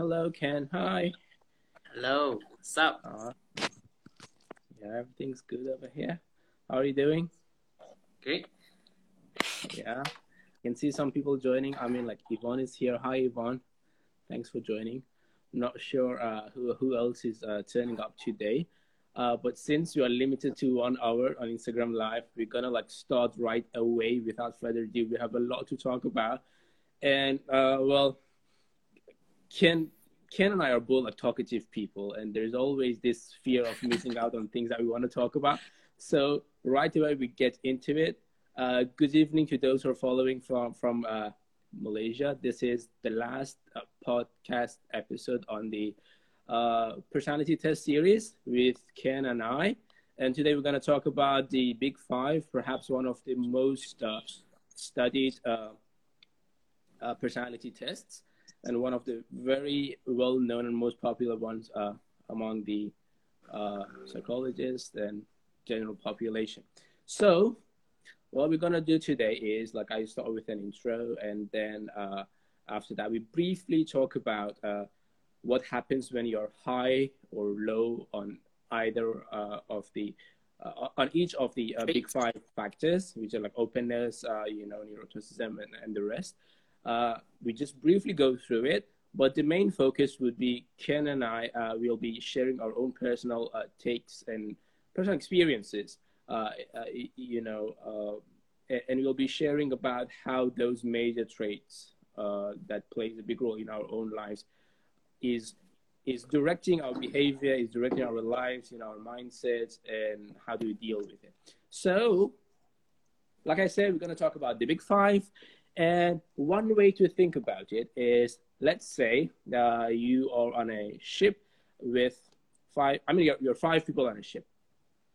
Hello, Ken. Hi. Hello. What's up? Uh, yeah, everything's good over here. How are you doing? Great. Yeah. I can see some people joining. I mean, like Yvonne is here. Hi, Yvonne. Thanks for joining. not sure uh, who who else is uh, turning up today. Uh, but since you are limited to one hour on Instagram Live, we're gonna like start right away. Without further ado, we have a lot to talk about, and uh, well, Ken, Ken and I are both like talkative people, and there's always this fear of missing out on things that we want to talk about. So right away we get into it. Uh, good evening to those who are following from from uh, Malaysia. This is the last uh, podcast episode on the uh, personality test series with Ken and I. And today we're going to talk about the Big Five, perhaps one of the most uh, studied uh, personality tests, and one of the very well known and most popular ones uh, among the uh, psychologists and general population. So, what we're to do today is like I start with an intro, and then uh, after that, we briefly talk about what happens when you're high or low on either uh, of the uh, on each of the uh, big five factors, which are like openness, uh, you know, neuroticism, and, and the rest. Uh, we just briefly go through it, but the main focus would be Ken and I uh, will be sharing our own personal uh, takes and personal experiences, uh, uh, you know, and we'll be sharing about how those major traits that plays a big role in our own lives is is directing our behavior, is directing our lives, in our mindsets, and how do we deal with it. So, like I said, we're going to talk about the big five. And one way to think about it is let's say uh, you are on a ship with five, I mean, you're, five people on a ship,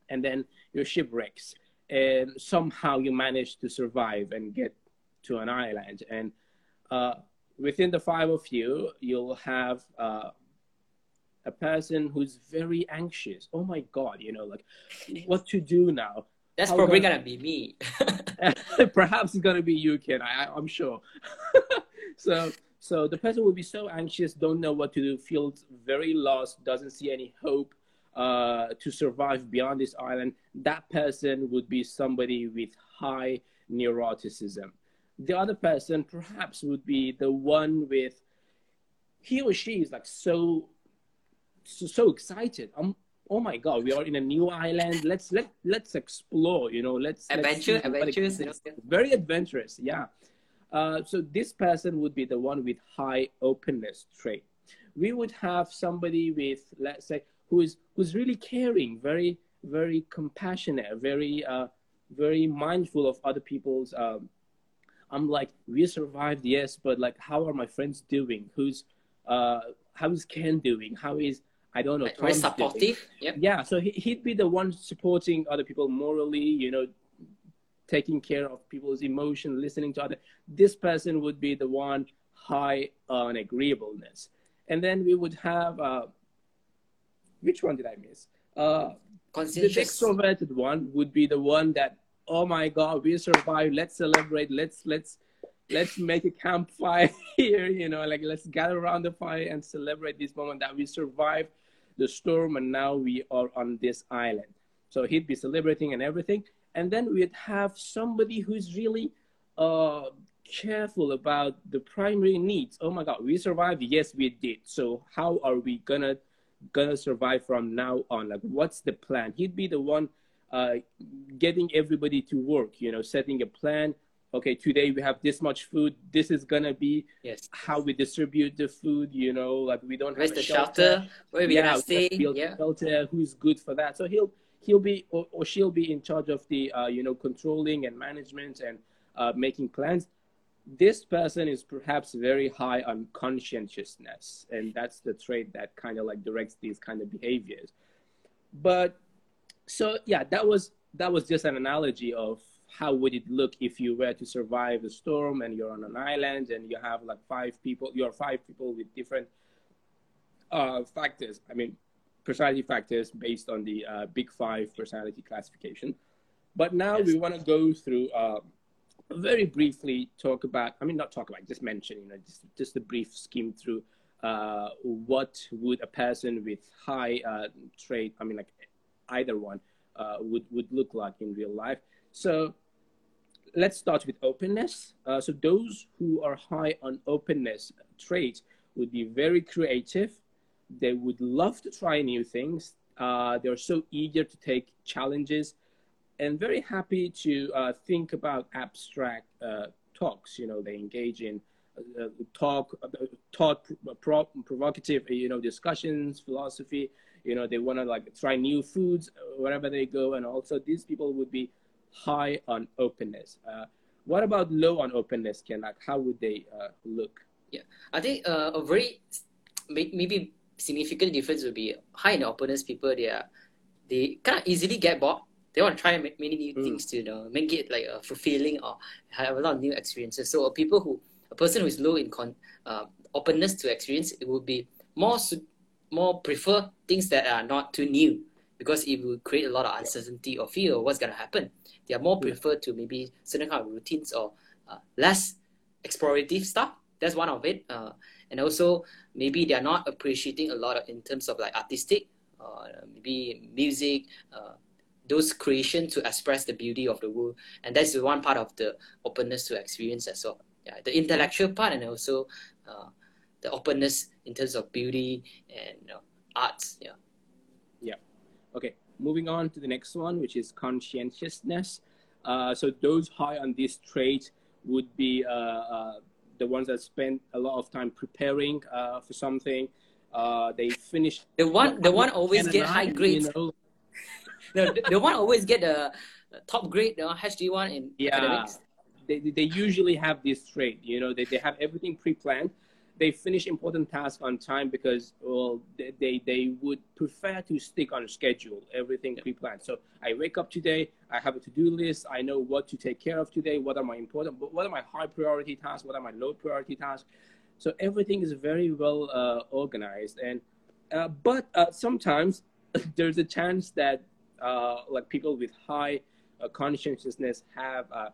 and then your ship wrecks, and somehow you manage to survive and get to an island. And uh, within the five of you, you'll have uh, a person who's very anxious. Oh my God, you know, like what to do now? That's How probably gonna, gonna be me. perhaps it's gonna be you, Ken. I, I'm sure. so, so the person will be so anxious, don't know what to do, feels very lost, doesn't see any hope uh, to survive beyond this island. That person would be somebody with high neuroticism the other person perhaps would be the one with he or she is like so so, so excited um oh my god we are in a new island. Let's let let's explore you know let's adventure let's adventurous very adventurous yeah. Uh, so this person would be the one with high openness trait. We would have somebody with let's say who is who's really caring very very compassionate very uh, very mindful of other people's um, I'm like, we survived, yes, but like, how are my friends doing? Who's, uh, how is Ken doing? How is, I don't know, very supportive. Yep. Yeah, so he, he'd be the one supporting other people morally, you know, taking care of people's emotion, listening to other. This person would be the one high on agreeableness, and then we would have, uh, which one did I miss? Uh, the extroverted one would be the one that oh my god we survived let's celebrate let's let's let's make a campfire here you know like let's gather around the fire and celebrate this moment that we survived the storm and now we are on this island. So he'd be celebrating and everything. And then we'd have somebody who's really uh careful about the primary needs. Oh my god we survived? Yes we did. So how are we gonna gonna survive from now on? Like what's the plan? He'd be the one uh, getting everybody to work, you know, setting a plan. Okay, today we have this much food. This is gonna be yes. how we distribute the food. You know, like we don't Where's have the shelter. shelter. Where we yeah, gonna stay? Yeah. Shelter. Who's good for that? So he'll he'll be or, or she'll be in charge of the uh, you know controlling and management and uh, making plans. This person is perhaps very high on conscientiousness, and that's the trait that kind of like directs these kind of behaviors. But so yeah, that was that was just an analogy of how would it look if you were to survive a storm and you're on an island and you have like five people, you're five people with different uh, factors. I mean, personality factors based on the uh, Big Five personality classification. But now yes. we want to go through uh, very briefly talk about. I mean, not talk about, just mention. You know, just just a brief skim through uh, what would a person with high uh, trait, I mean, like either one, uh, would, would look like in real life. So let's start with openness. Uh, so those who are high on openness traits would be very creative. They would love to try new things. Uh, they're so eager to take challenges and very happy to uh, think about abstract uh, talks. You know, they engage in uh, talk, uh, thought, pro- provocative, you know, discussions, philosophy. You know, they want to like try new foods wherever they go, and also these people would be high on openness. Uh, what about low on openness, Ken? Like, how would they uh, look? Yeah, I think uh, a very maybe significant difference would be high in openness people. They are they kind of easily get bored. They want to try many new mm. things to you know make it like a fulfilling or have a lot of new experiences. So people who a person who is low in con, uh, openness to experience, it would be more more prefer things that are not too new because it will create a lot of uncertainty or fear of what's going to happen. They are more preferred to maybe certain kind of routines or uh, less explorative stuff. That's one of it. Uh, and also maybe they are not appreciating a lot of, in terms of like artistic, uh, maybe music, uh, those creation to express the beauty of the world. And that's one part of the openness to experience as well. Yeah, the intellectual part and also uh, the openness in terms of beauty and arts. Yeah. Okay moving on to the next one, which is conscientiousness. Uh, so those high on this trait would be uh, uh, the ones that spend a lot of time preparing uh, for something. Uh, they finish the one. The one always get high grades. You know? the, the one always get the top grade, the HD one in yeah. academics. They, they usually have this trait. You know, they, they have everything pre-planned they finish important tasks on time because well they, they, they would prefer to stick on schedule everything pre-planned so i wake up today i have a to-do list i know what to take care of today what are my important what are my high priority tasks what are my low priority tasks. So everything is very well uh, organized and uh, but uh, sometimes there's a chance that uh, like people with high uh, conscientiousness have uh,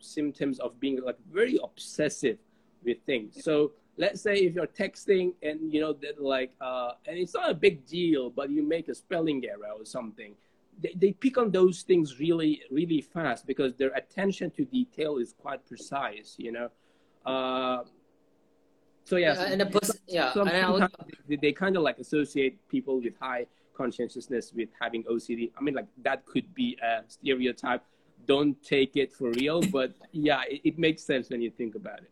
symptoms of being like very obsessive with things. So let's say if you're texting and you know that like uh, and it's not a big deal but you make a spelling error or something they, they pick on those things really really fast because their attention to detail is quite precise you know? Uh, so yeah, yeah and the person, yeah and they, they kind of like associate people with high conscientiousness with having ocd i mean like that could be a stereotype. Don't take it for real but yeah it, it makes sense when you think about it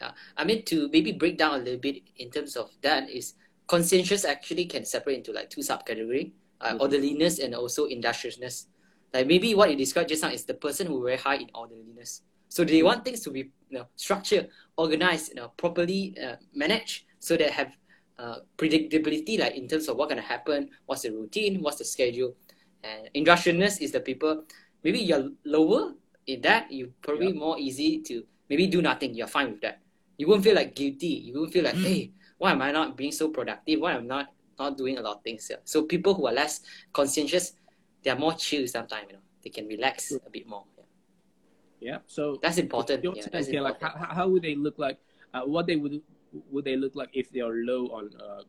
yeah, I mean to maybe break down a little bit in terms of that is conscientious actually can separate into like two subcategory, uh, mm-hmm. orderliness and also industriousness. Like maybe what you described just now is the person who very high in orderliness. So they want things to be you know structured, organized, you know properly uh, managed, so they have uh, predictability like in terms of what's gonna happen, what's the routine, what's the schedule. And industriousness is the people maybe you're lower in that you probably yeah. more easy to maybe do nothing. You're fine with that you won't feel like guilty. You won't feel like, hey, why am I not being so productive? Why am I not not doing a lot of things here? So people who are less conscientious, they are more chill sometimes. You know, they can relax a bit more. Yeah. yeah so that's important. Yeah, that's important. Like how, how would they look like? Uh, what they would would they look like if they are low on uh,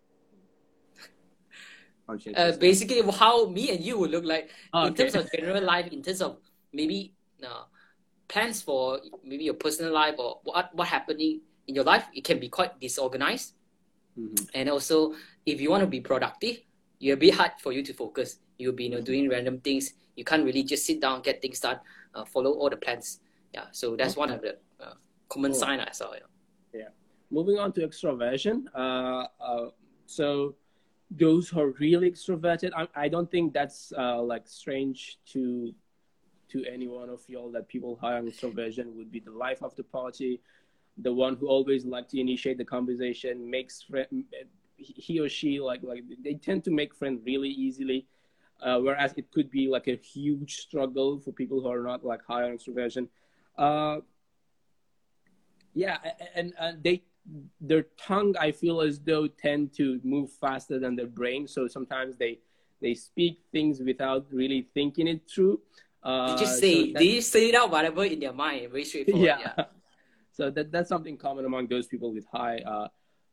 uh, basically how me and you would look like oh, in terms of general life in terms of maybe uh, plans for maybe your personal life or what what happening in your life, it can be quite disorganized. Mm-hmm. And also, if you want to be productive, it'll be hard for you to focus. You'll be you know, doing random things. You can't really just sit down, get things done, uh, follow all the plans. Yeah, so that's okay. one of the uh, common cool. sign I saw. Yeah. yeah. Moving on to extroversion. Uh, uh, so those who are really extroverted, I, I don't think that's uh, like strange to to any one of y'all that people high on extroversion would be the life of the party the one who always like to initiate the conversation, makes friend, he or she like like they tend to make friends really easily. Uh, whereas it could be like a huge struggle for people who are not like high on extroversion. Uh, yeah, and, and they their tongue I feel as though tend to move faster than their brain, so sometimes they they speak things without really thinking it through. Uh, they just say so they just say it out whatever in their mind, very straightforward. Yeah. yeah. So that that's something common among those people with high uh,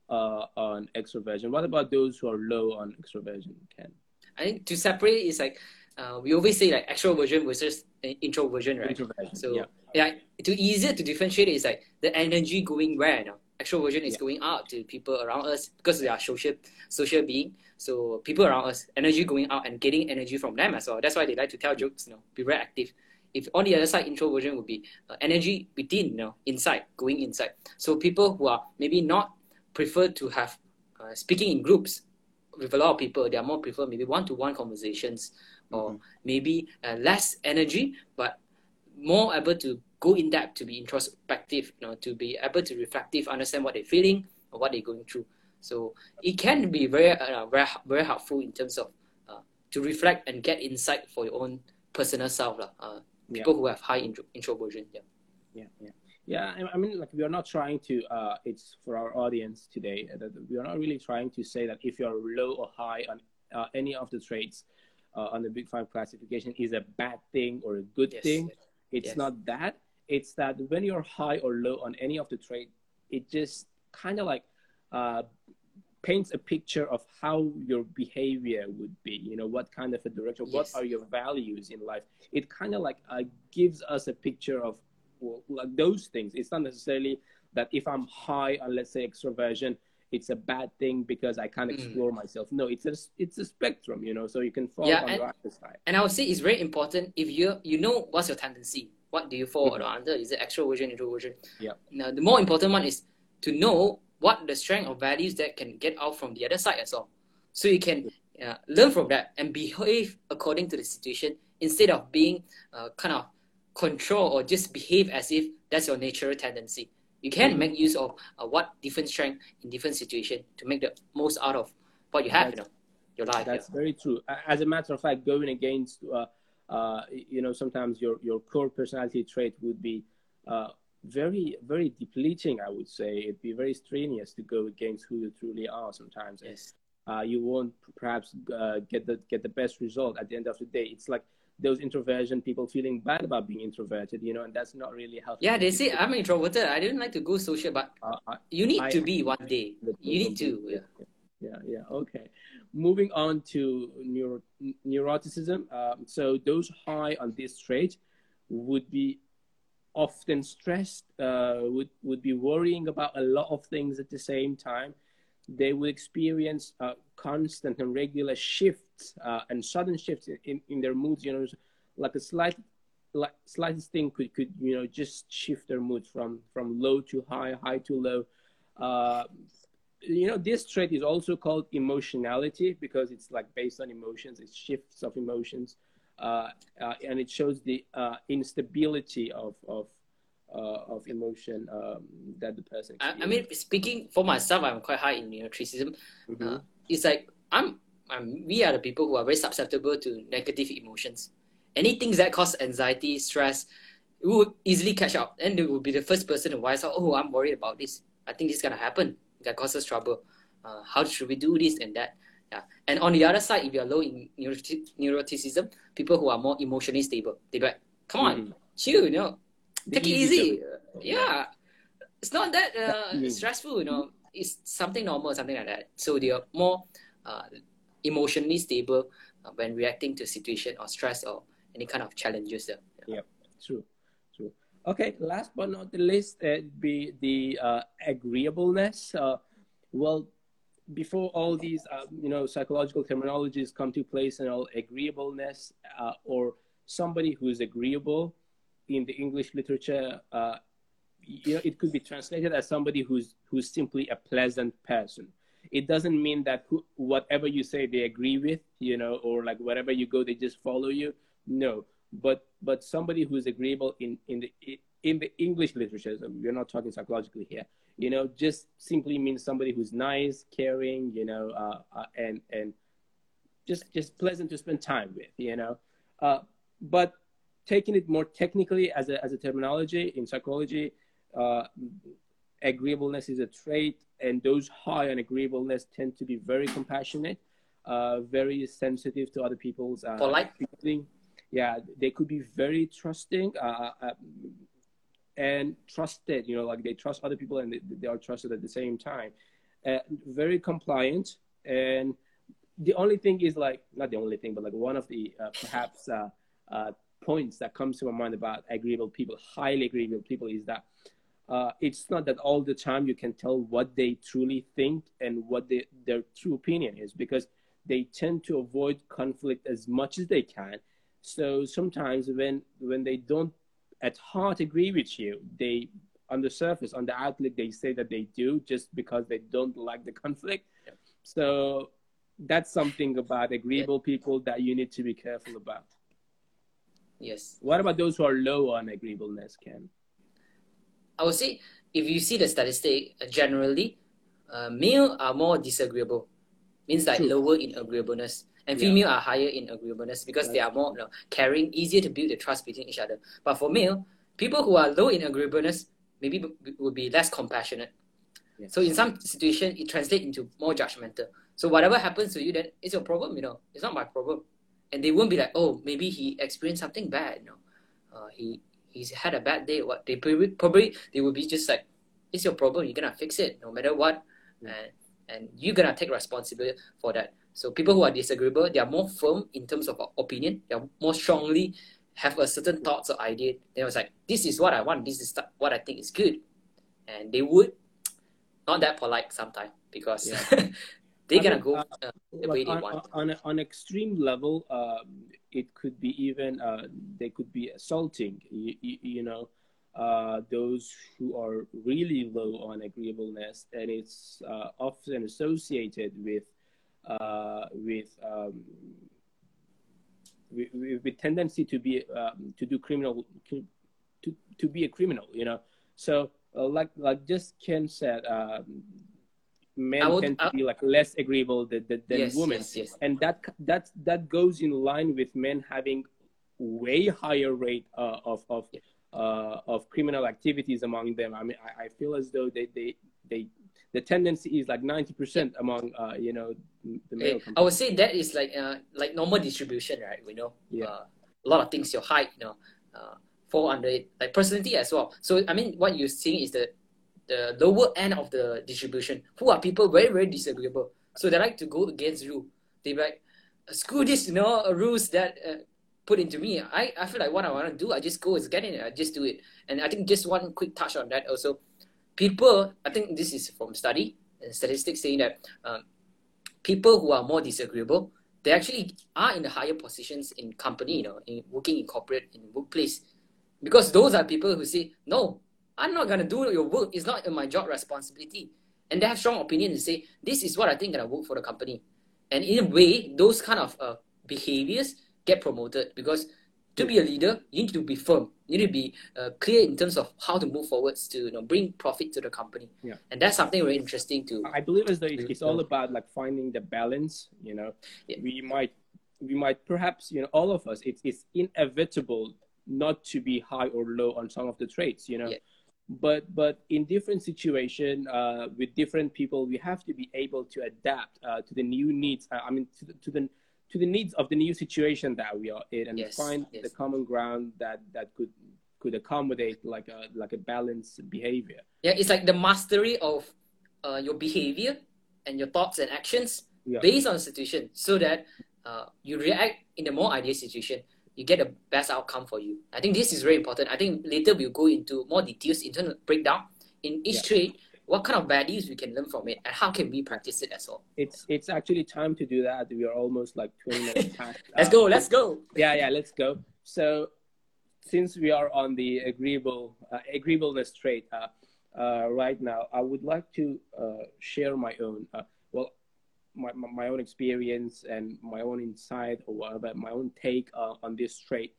uh, on extroversion. What about those who are low on extroversion, Ken? I think to separate is like uh, we always say like extroversion versus introversion, right? Introversion, So yeah. yeah, to easier to differentiate is like the energy going where you know. Extroversion is Yeah. going out to people around us because they are social social being. So people around us, energy going out and getting energy from them as well. That's why they like to tell jokes, you know, be very active. If on the other side, introversion would be uh, energy within, you know, inside, going inside. So people who are maybe not prefer to have uh, speaking in groups with a lot of people, they are more prefer maybe one-to-one conversations or Mhm. maybe uh, less energy, but more able to go in depth, to be introspective, you know, to be able to reflective, understand what they're feeling or what they're going through. So it can be very, uh, very, very helpful in terms of uh, to reflect and get insight for your own personal self, lah. Uh, Yeah. people who have high intro- introversion. Yeah. yeah yeah yeah I- mean like we are not trying to uh it's for our audience today uh, that we are not really trying to say that if you're low or high on uh, any of the traits uh, on the big five classification is a bad thing or a good Yes. thing it's Yes. not that it's that when you're high or low on any of the trait it just kind of like uh paints a picture of how your behavior would be you know what kind of a direction what are your values in life it kind of like uh, gives us a picture of well, like those things it's not necessarily that if i'm high on let's say extroversion it's a bad thing because i can't Mm. explore myself no it's a it's a spectrum you know so you can fall Yeah, on and- the other side And I would say it's very important if you you know what's your tendency. What do you fall Mhm. under? Is it extroversion, introversion? Yeah. Now the more important one is to know what the strength or values that can get out from the other side as well. So you can uh, learn from that and behave according to the situation instead of being uh, kind of control or just behave as if that's your natural tendency. You can Mhm. make use of uh, what different strength in different situation to make the most out of what you have, you know, your life. That's very true. As a matter of fact, going against, uh, uh, you know, sometimes your, your core personality trait would be uh, very, very depleting, I would say. It'd be very strenuous to go against who you truly are sometimes. Yes. Uh, you won't perhaps uh, get, the, get the best result at the end of the day. It's like those introversion people feeling bad about being introverted, you know, and that's not really healthy. Yeah, they say I'm introverted. I didn't like to go social, but Uh, I- you need I- to be one day. You need to. Yeah. yeah yeah okay moving on to neuro, neuroticism um, so those high on this trait would be often stressed uh, would, would be worrying about a lot of things at the same time. They would experience uh, constant and regular shifts uh, and sudden shifts in, in, their moods you know like a slight like slightest thing could could you know just shift their mood from from low to high high to low. Uh, you know this trait is also called emotionality because it's like based on emotions. It's shifts of emotions and it shows the uh, instability of of uh, of emotion um, that the person I, I mean, speaking for myself, I'm quite high in neuroticism. Mhm. Uh, it's like I'm, I'm. We are the people who are very susceptible to negative emotions. Anything that causes anxiety, stress, we would easily catch up, and they will be the first person to wise out. Oh, I'm worried about this. I think this is gonna happen. That causes trouble. Uh, how should we do this and that? Yeah. And on the other side, if you are low in neuroticism, people who are more emotionally stable, they be like, "Come on, Mhm. chill, you know, take it easy easy. Yeah, it's not that uh, Mm. stressful. You know, it's something normal, something like that. So they are more uh, emotionally stable uh, when reacting to situation or stress or any kind of challenges. There. True, true. Okay, last but not the least, uh, be the uh, agreeableness. Uh, well, before all these, uh, you know, psychological terminologies come to place, and all agreeableness uh, or somebody who is agreeable in the English literature, uh, you know, it could be translated as somebody who's who's simply a pleasant person. It doesn't mean that who, whatever you say they agree with, you know, or like wherever you go they just follow you. No, but but somebody who's agreeable in in the in the English literature. So we're not talking psychologically here. You know, just simply means somebody who's nice, caring, you know, uh, uh, and and just just pleasant to spend time with. You know, uh, but taking it more technically as a as a terminology in psychology, uh, agreeableness is a trait, and those high on agreeableness tend to be very compassionate, uh, very sensitive to other people's uh, Polite. feeling. Yeah, they could be very trusting uh, uh, and trusted. You know, like they trust other people and they, they are trusted at the same time. uh, very compliant, and the only thing is like not the only thing, but like one of the uh, perhaps uh, uh, points that comes to my mind about agreeable people, highly agreeable people, is that uh, it's not that all the time you can tell what they truly think and what they, their true opinion is because they tend to avoid conflict as much as they can. So sometimes when when they don't at heart agree with you, they on the surface, on the outlook, they say that they do just because they don't like the conflict. Yeah. So that's something about agreeable yeah. people that you need to be careful about. Yes. What about those who are low on agreeableness, Ken? I would say if you see the statistic, uh, generally, uh, male are more disagreeable, means like True. lower in agreeableness, and female are higher in agreeableness because right. they are more you know, caring, easier to build the trust between each other. But for male, people who are low in agreeableness maybe would be less compassionate. Yes. So in some situation, it translates into more judgmental. So whatever happens to you, then it's your problem. You know, it's not my problem. And they won't be like, oh, maybe he experienced something bad. You know, uh, he he's had a bad day. What they probably, probably they will be just like, it's your problem. You're gonna fix it no matter what, and and you're gonna take responsibility for that. So people who are disagreeable, they are more firm in terms of opinion. They are more strongly have a certain thoughts or idea. They was like, this is what I want. This is what I think is good, and they would not that polite sometimes because yeah. they're gonna go uh, the way on, they want. On, on an extreme level, um, it could be even uh, they could be assaulting. You, you, you know, uh, those who are really low on agreeableness, and it's uh, often associated with uh, with, um, with, with tendency to be um, to do criminal to to be a criminal. You know, so uh, like like just Ken said, um, men would, tend to be like less agreeable than, than, than yes, women, yes, yes. and that that that goes in line with men having way higher rate uh, of of yeah. Uh, of criminal activities among them. I mean, I, I, feel as though they they they the tendency is like ninety percent among uh, you know the male. I would say that is like uh, like normal distribution, right? We know yeah. Uh, a lot of things your height, you know, uh, fall under it, like personality as well. So I mean, what you're seeing is the the lower end of the distribution, who are people very, very disagreeable. So they like to go against rule. They like, screw this, you know, rules that uh, put into me. I, I feel like what I want to do, I just go, is get in it, I just do it. And I think just one quick touch on that also. People, I think this is from study and statistics saying that um, people who are more disagreeable, they actually are in the higher positions in company, you know, in working in corporate, in workplace. Because those are people who say, no, I'm not gonna do your work. It's not my job responsibility. And they have strong opinion and say, this is what I think gonna work for the company. And in a way, those kind of uh, behaviors get promoted because to be a leader, you need to be firm. You need to be uh, clear in terms of how to move forwards to you know bring profit to the company. Yeah. And that's something very interesting to. I believe as though it's all about like finding the balance. You know, yeah. we might we might perhaps you know all of us it's it's inevitable not to be high or low on some of the traits. You know. Yeah but but in different situation uh, with different people we have to be able to adapt uh, to the new needs uh, i mean to the, to the to the needs of the new situation that we are in and yes, find yes. the common ground that that could could accommodate like a like a balanced behavior yeah it's like the mastery of uh, your behavior and your thoughts and actions yeah. based on the situation so that uh, you react in a more ideal situation you get the best outcome for you. I think this is very important. I think later we'll go into more details in terms of breakdown in each yeah. trade, what kind of values we can learn from it, and how can we practice it as well. It's it's actually time to do that. We are almost like 20 minutes past. let's go, let's go. Yeah, yeah, let's go. So since we are on the agreeable uh, agreeableness trait uh, uh right now, I would like to uh, share my own uh, my, my own experience and my own insight or whatever, my own take uh, on this trait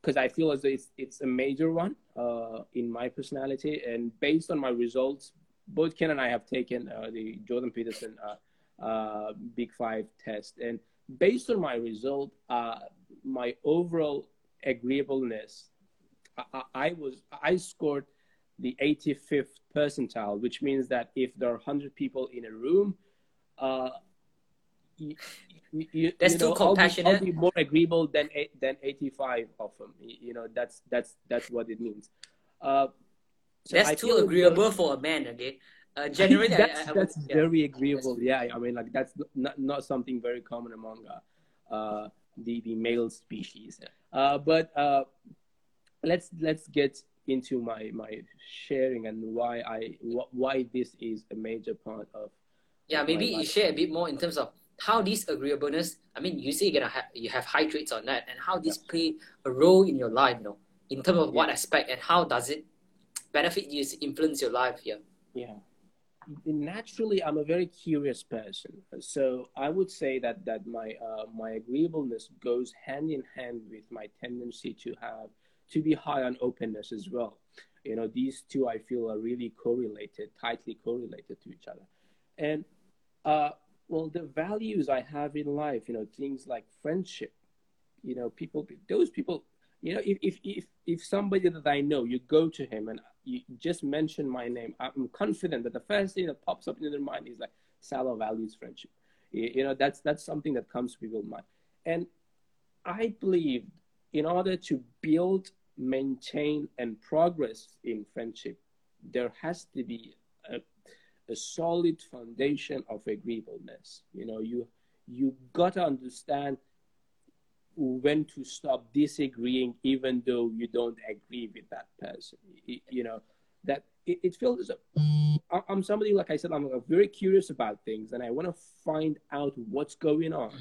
because I feel as though it's, it's a major one uh, in my personality. And based on my results, both Ken and I have taken uh, the Jordan Peterson uh, uh, Big Five test. And based on my result, uh, my overall agreeableness, I, I, was I scored the 85th percentile, which means that if there are 100 people in a room, uh, you, you, that's you know, too compassionate. I'll be, I'll be, more agreeable than than 85 of them. You know, that's that's that's what it means. Uh, so that's I too agreeable for a man. Okay, uh, generally, that's, I, I, that's yeah. very agreeable. Yeah, I mean, like that's not not something very common among uh, uh the the male species. Uh, but uh, let's let's get into my my sharing and why I wh- why this is a major part of. Yeah, maybe you share a bit more in terms of how this agreeableness. I mean, you say you're gonna have you have high traits on that, and how this play a role in your life. You know, in terms of what aspect and how does it benefit you, influence your life here. Yeah. Naturally, I'm a very curious person, so I would say that that my uh, my agreeableness goes hand in hand with my tendency to have to be high on openness as well. You know, these two I feel are really correlated, tightly correlated to each other, and uh, well, the values I have in life, you know, things like friendship, you know, people, those people, you know, if if if if somebody that I know, you go to him and you just mention my name, I'm confident that the first thing that pops up in their mind is like Salo values friendship. You, you know, that's that's something that comes to people's mind, and I believe in order to build, maintain, and progress in friendship, there has to be a, a solid foundation of agreeableness. You know, you you got to understand when to stop disagreeing, even though you don't agree with that person. You, know, that it, it feels. I'm somebody like I said. I'm very curious about things, and I want to find out what's going on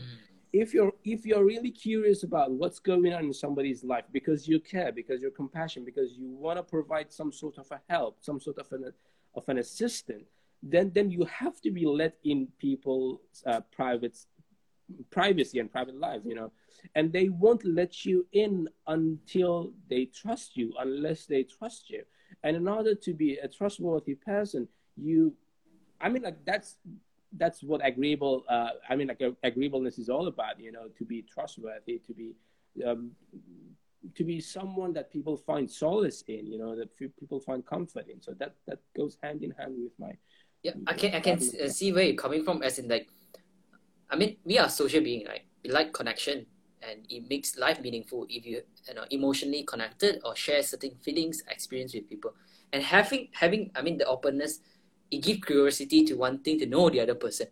if you're if you're really curious about what's going on in somebody's life because you care because you're compassionate because you want to provide some sort of a help some sort of an of an assistant then then you have to be let in people's uh, private privacy and private lives you know. And they won't let you in until they trust you unless they trust you. And in order to be a trustworthy person you i mean like that's that's what agreeable uh, i mean like agreeableness is all about you know to be trustworthy to be um, to be someone that people find solace in you know that people find comfort in. So that that goes hand in hand with my Yeah, I can I can uh, see where you're coming from. As in, like, I mean, we are social being, right? We like connection, and it makes life meaningful if you you know emotionally connected or share certain feelings, experience with people, and having having I mean the openness, it gives curiosity to one thing to know the other person,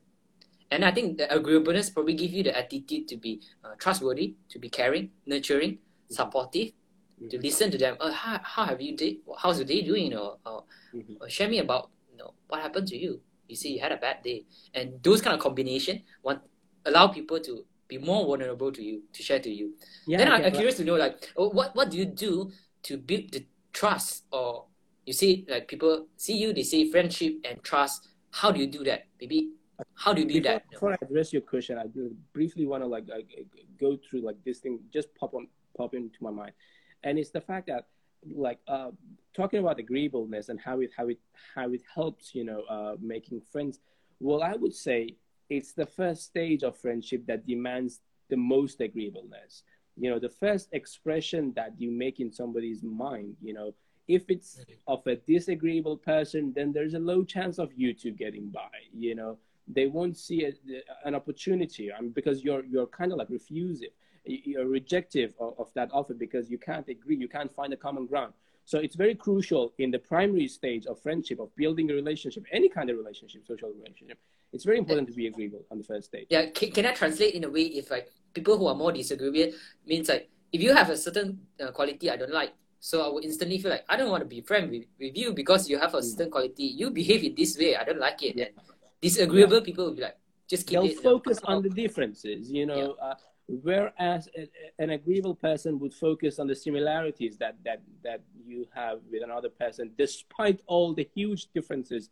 and I think the agreeableness probably give you the attitude to be uh, trustworthy, to be caring, nurturing, supportive, to listen to them. Uh, how, how have you did? How's your day doing? You know, or, Mhm. or share me about you know what happened to you. You see, you had a bad day, and those kind of combination want allow people to be more vulnerable to you, to share to you. yeah then I, i'm curious to know, like, oh, what what do you do to build the trust? Or you see, like people see you, they say friendship and trust. How do you do that? Maybe how do you do before, that? before I address your question, I do briefly want to like, like go through like this thing just pop on pop into my mind, and it's the fact that like uh, talking about agreeableness and how it how it how it helps you know uh, making friends. Well, I would say it's the first stage of friendship that demands the most agreeableness. You know, the first expression that you make in somebody's mind. You know, if it's of a disagreeable person, then there's a low chance of you two getting by. You know, they won't see a, an opportunity I mean, because you're you're kind of like refusive you're rejective of, of, that offer because you can't agree you can't find a common ground so it's very crucial in the primary stage of friendship of building a relationship any kind of relationship social relationship it's very important to be agreeable on the first stage Yeah, can, can I translate in a way if like people who are more disagreeable means like if you have a certain uh, quality I don't like, so I would instantly feel like I don't want to be friend with, with you because you have a certain quality. You behave in this way, I don't like it. Yeah. And disagreeable people will be like, just keep they'll it. you know, focus on the differences you know uh, whereas a, an agreeable person would focus on the similarities that that that you have with another person despite all the huge differences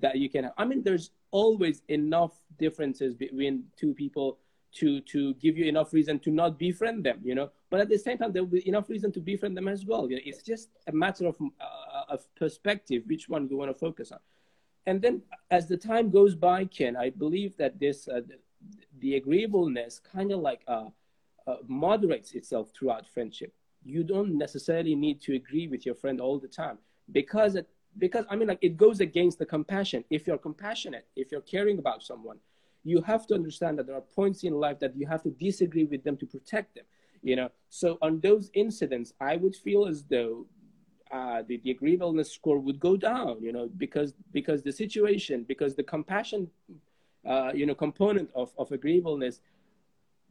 that you can have. I mean there's always enough differences between two people to to give you enough reason to not befriend them you know? But at the same time there will be enough reason to befriend them as well. You know, it's just a matter of uh, of perspective which one you want to focus on. And then as the time goes by ken i believe that this uh, the, agreeableness kind of like uh, uh, moderates itself throughout friendship. You don't necessarily need to agree with your friend all the time because it, because i mean like it goes against the compassion. If you're compassionate if you're caring about someone you have to understand that there are points in life that you have to disagree with them to protect them you know? So on those incidents i would feel as though uh, the, the agreeableness score would go down, you know, because because the situation, because the compassion, uh, you know, component of, of agreeableness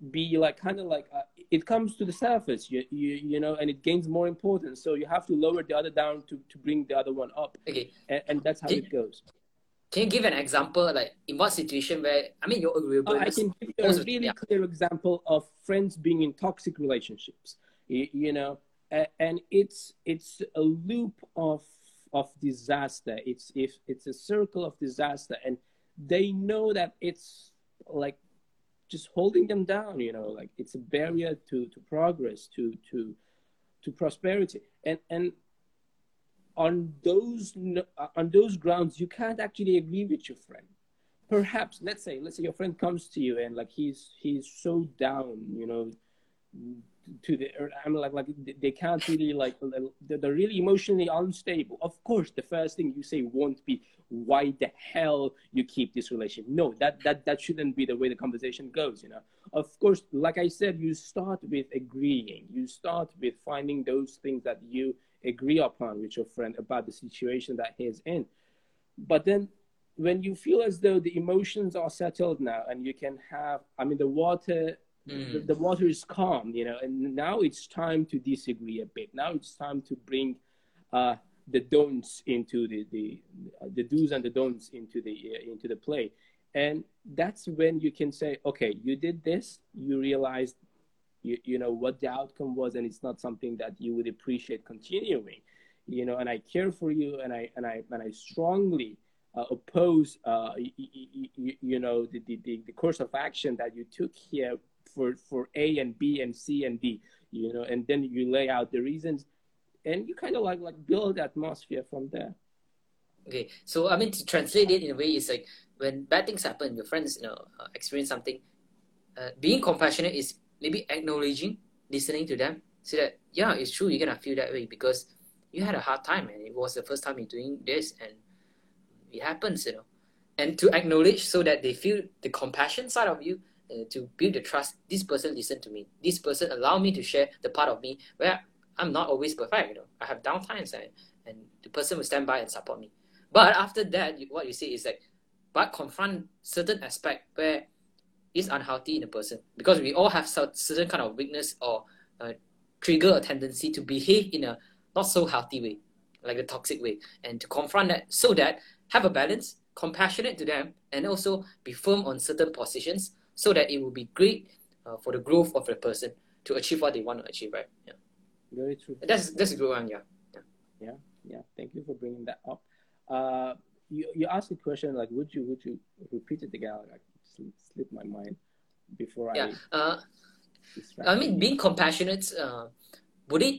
be like kind of like uh, it comes to the surface you, you you know and it gains more importance so you have to lower the other down to to bring the other one up okay and, and that's how Can- it goes Can you give an example, like in what situation where I mean you're agreeable? Uh, I can give you a really yeah. clear example of friends being in toxic relationships. You, you know, a- and it's it's a loop of of disaster. It's if it's a circle of disaster, and they know that it's like just holding them down. You know, like it's a barrier to to progress, to to to prosperity, and and on those on those grounds, you can't actually agree with your friend perhaps let's say let's say your friend comes to you and like he's he's so down you know to the i mean like like they can't really like they're they're really emotionally unstable. Of course the first thing you say won't be why the hell you keep this relationship no that that that shouldn't be the way the conversation goes you know? Of course like i said you start with agreeing. You start with finding those things that you agree upon with your friend about the situation that he's in. But then when you feel as though the emotions are settled now and you can have i mean the water Mm. the, the water is calm you know and now it's time to disagree a bit. Now it's time to bring uh the don'ts into the the the do's and the don'ts into the uh, into the play. And that's when you can say okay you did this you realized you, you know what the outcome was and it's not something that you would appreciate continuing you know. And i care for you and i and i and i strongly uh, oppose uh, y- y- y- you know the, the, the course of action that you took here for for a and b and c and d you know and then you lay out the reasons and you kind of like like build atmosphere from there Okay, so I mean to translate it in a way is like when bad things happen, your friends you know uh, experience something. Uh, being compassionate is maybe acknowledging, listening to them, so that yeah, it's true you're gonna feel that way because you had a hard time and it was the first time you're doing this and it happens, you know, and to acknowledge so that they feel the compassion side of you. Uh, to build the trust, this person listened to me. This person allow me to share the part of me where I'm not always perfect. You know, I have down times, and, and the person will stand by and support me. But after that, what you see is like, but confront certain aspect where is unhealthy in a person because we all have certain kind of weakness or uh, trigger a tendency to behave in a not so healthy way, like a toxic way, and to confront that so that have a balance, compassionate to them, and also be firm on certain positions so that it will be great uh, for the growth of the person to achieve what they want to achieve. Right? Yeah, very true that's that's a good one. Yeah. yeah yeah. thank you for bringing that up uh you, you asked the question like would you would you repeat it again like slip, slip my mind before Yeah. i Uh, I mean, being compassionate, uh, would it?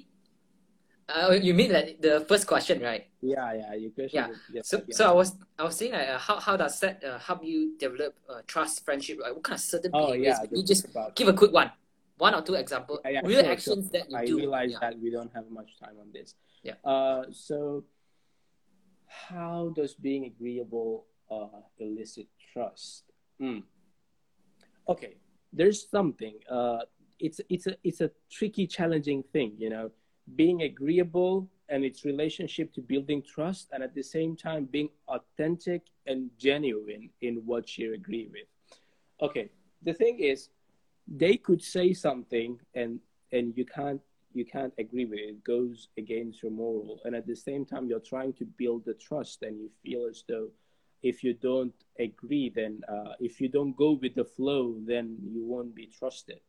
Uh, you mean like the first question, right? yeah yeah your question Yeah. yes, So, yeah. so I was, I was saying, like, uh, how, how does that uh, help you develop uh, trust, friendship? Like, what kind of certain oh behaviors? yeah you just about give a quick one, one or two example, Yeah, yeah, real sure, actions that you I do. realize yeah. that we don't have much time on this. Yeah. Uh, so, how does being agreeable uh, elicit trust? Mm. Okay, there's something. Uh, it's it's a it's a tricky, challenging thing. You know, being agreeable and its relationship to building trust, and at the same time being authentic and genuine in what you agree with. Okay, the thing is, they could say something and and you can't you can't agree with it. It goes against your moral, and at the same time, you're trying to build the trust, and you feel as though if you don't agree, then uh, if you don't go with the flow, then you won't be trusted.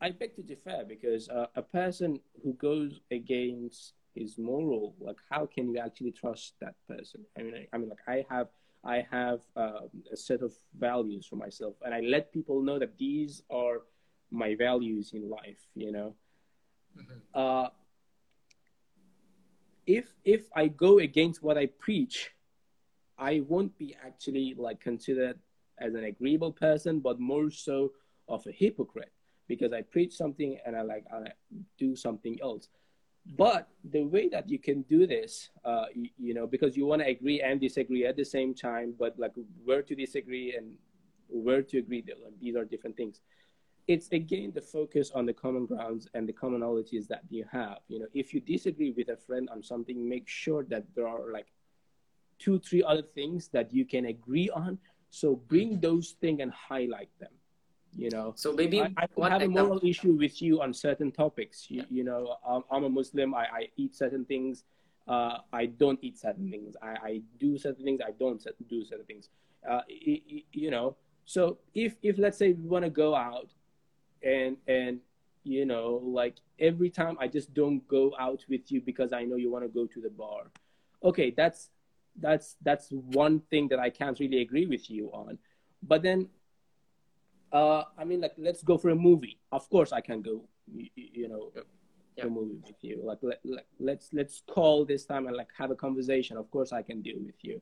I beg to differ because uh, a person who goes against his moral, like how can you actually trust that person? I mean, I, I mean, like I have I have um, a set of values for myself, and I let people know that these are my values in life. You know, Mhm. uh, if if I go against what I preach, I won't be actually like considered as an agreeable person, but more so of a hypocrite because I preach something and I like I do something else. But the way that you can do this, uh, you, you know, because you want to agree and disagree at the same time, but like where to disagree and where to agree, like, these are different things. it's again the focus on the common grounds and the commonalities that you have. You know, if you disagree with a friend on something, make sure that there are like two, three other things that you can agree on. So bring those things and highlight them. You know, so maybe I, I have a moral issue with you on certain topics. You, yeah. you know, I'm, I'm, a Muslim. I, I eat certain things. Uh, I don't eat certain things. I, I do certain things. I don't do certain things. Uh, you know, so if if let's say we want to go out and and you know like every time i just don't go out with you because i know you want to go to the bar okay that's that's that's one thing that i can't really agree with you on but then uh i mean like let's go for a movie. Of course i can go you, you know yeah. a movie with you. Like let, let, let's let's call this time and like have a conversation. Of course i can deal with you.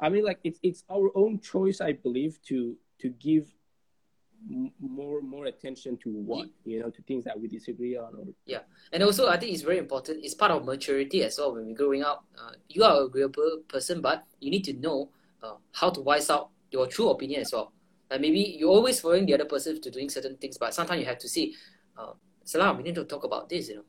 I mean like it's it's our own choice i believe to to give more more attention to what you know to things that we disagree on or yeah. And also i think it's very important. It's part of maturity as well when we're growing up. Uh, you are a agreeable person but you need to know uh, how to voice out your true opinion as well like maybe you're always following the other person to doing certain things but sometimes you have to say uh, salam we need to talk about this you know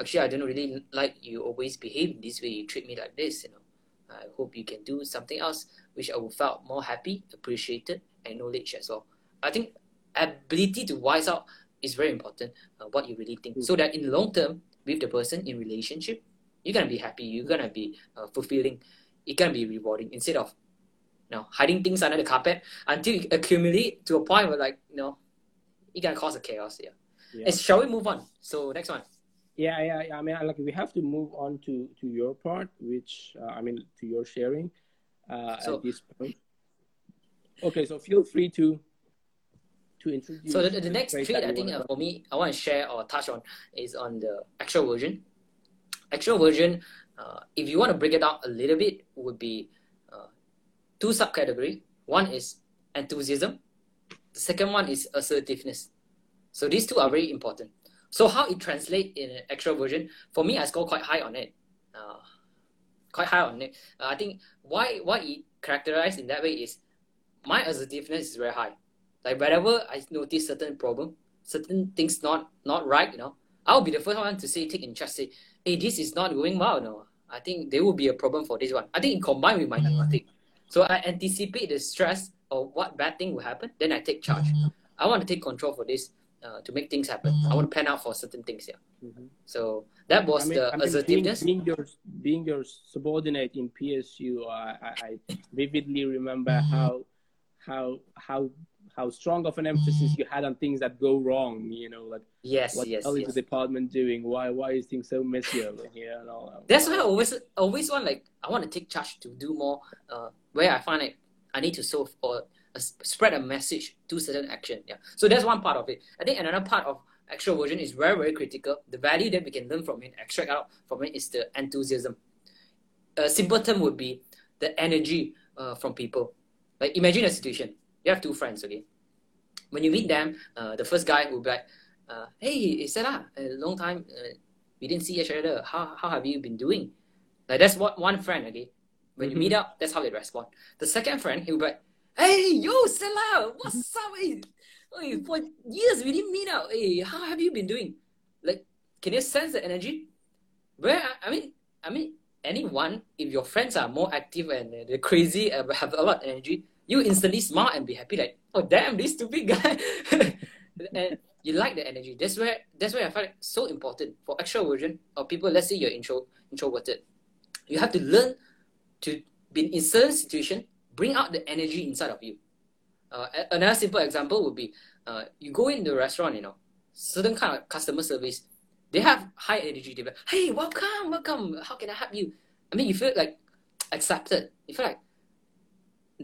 actually i don't really like you always behave this way you treat me like this you know i hope you can do something else which i will felt more happy appreciated acknowledged as well I think ability to wise out is very important. Uh, what you really think, so that in the long term with the person in relationship, you're gonna be happy. You're gonna be uh, fulfilling. It's gonna be rewarding instead of, you know, hiding things under the carpet until it accumulate to a point where like you know, it gonna cause a chaos. Yeah. yeah. And shall we move on? So next one. Yeah, yeah, yeah. I mean, like we have to move on to to your part, which uh, I mean, to your sharing uh, so, at this point. Okay, so feel free to to introduce. So the, the next trait I think uh, for me, I want to share or touch on is on the extroversion. Extroversion, uh, if you want to break it down a little bit, would be two subcategory. One is enthusiasm. The second one is assertiveness. So these two are very important. So how it translates in an actual version, for me, I score quite high on it. Uh, quite high on it. Uh, I think why why it characterized in that way is my assertiveness is very high. Like whenever I notice certain problem, certain things not not right, you know, I'll be the first one to say take in charge, say, hey, this is not going well, no. I think there will be a problem for this one. I think combined with my neurotic. So I anticipate the stress of what bad thing will happen, then I take charge. I want to take control for this uh, to make things happen. I want to plan out for certain things, yeah. Mm-hmm. So that was I mean, the I mean, assertiveness. Being, being, your being your subordinate in PSU, I, I vividly remember mm-hmm. how how how how strong of an emphasis you had on things that go wrong. You know, like yes, what yes, hell yes. is the department doing? Why why is things so messy over here and all that? That's why I always always want like I want to take charge to do more. Uh, where I find it, I need to solve or uh, spread a message, do certain action. Yeah. So that's one part of it. I think another part of extroversion is very very critical. The value that we can learn from it, extract out from it, is the enthusiasm. A simple term would be the energy uh, from people. Like imagine a situation you have two friends, okay? When you meet them, uh, the first guy will be like, uh, hey, Sarah, a long time, uh, we didn't see each other. How, how have you been doing? Like, that's what one friend, okay? When mm-hmm. you meet up, that's how they respond. The second friend, he'll be like, hey, yo, Stella, what's up? Hey, hey, for years we didn't meet up. Hey, how have you been doing? Like, can you sense the energy? Where, I mean, I mean, anyone, if your friends are more active and they're crazy and have a lot of energy, you instantly smile and be happy like oh damn this stupid guy. And you like the energy. That's where that's where i find it so important for extroversion or people. Let's say you're intro introverted. You have to learn to be in certain situation bring out the energy inside of you. Uh, another simple example would be uh, you go in the restaurant you know certain kind of customer service they have high energy. They're like, hey welcome welcome. How can i help you? I mean you feel like accepted. You feel like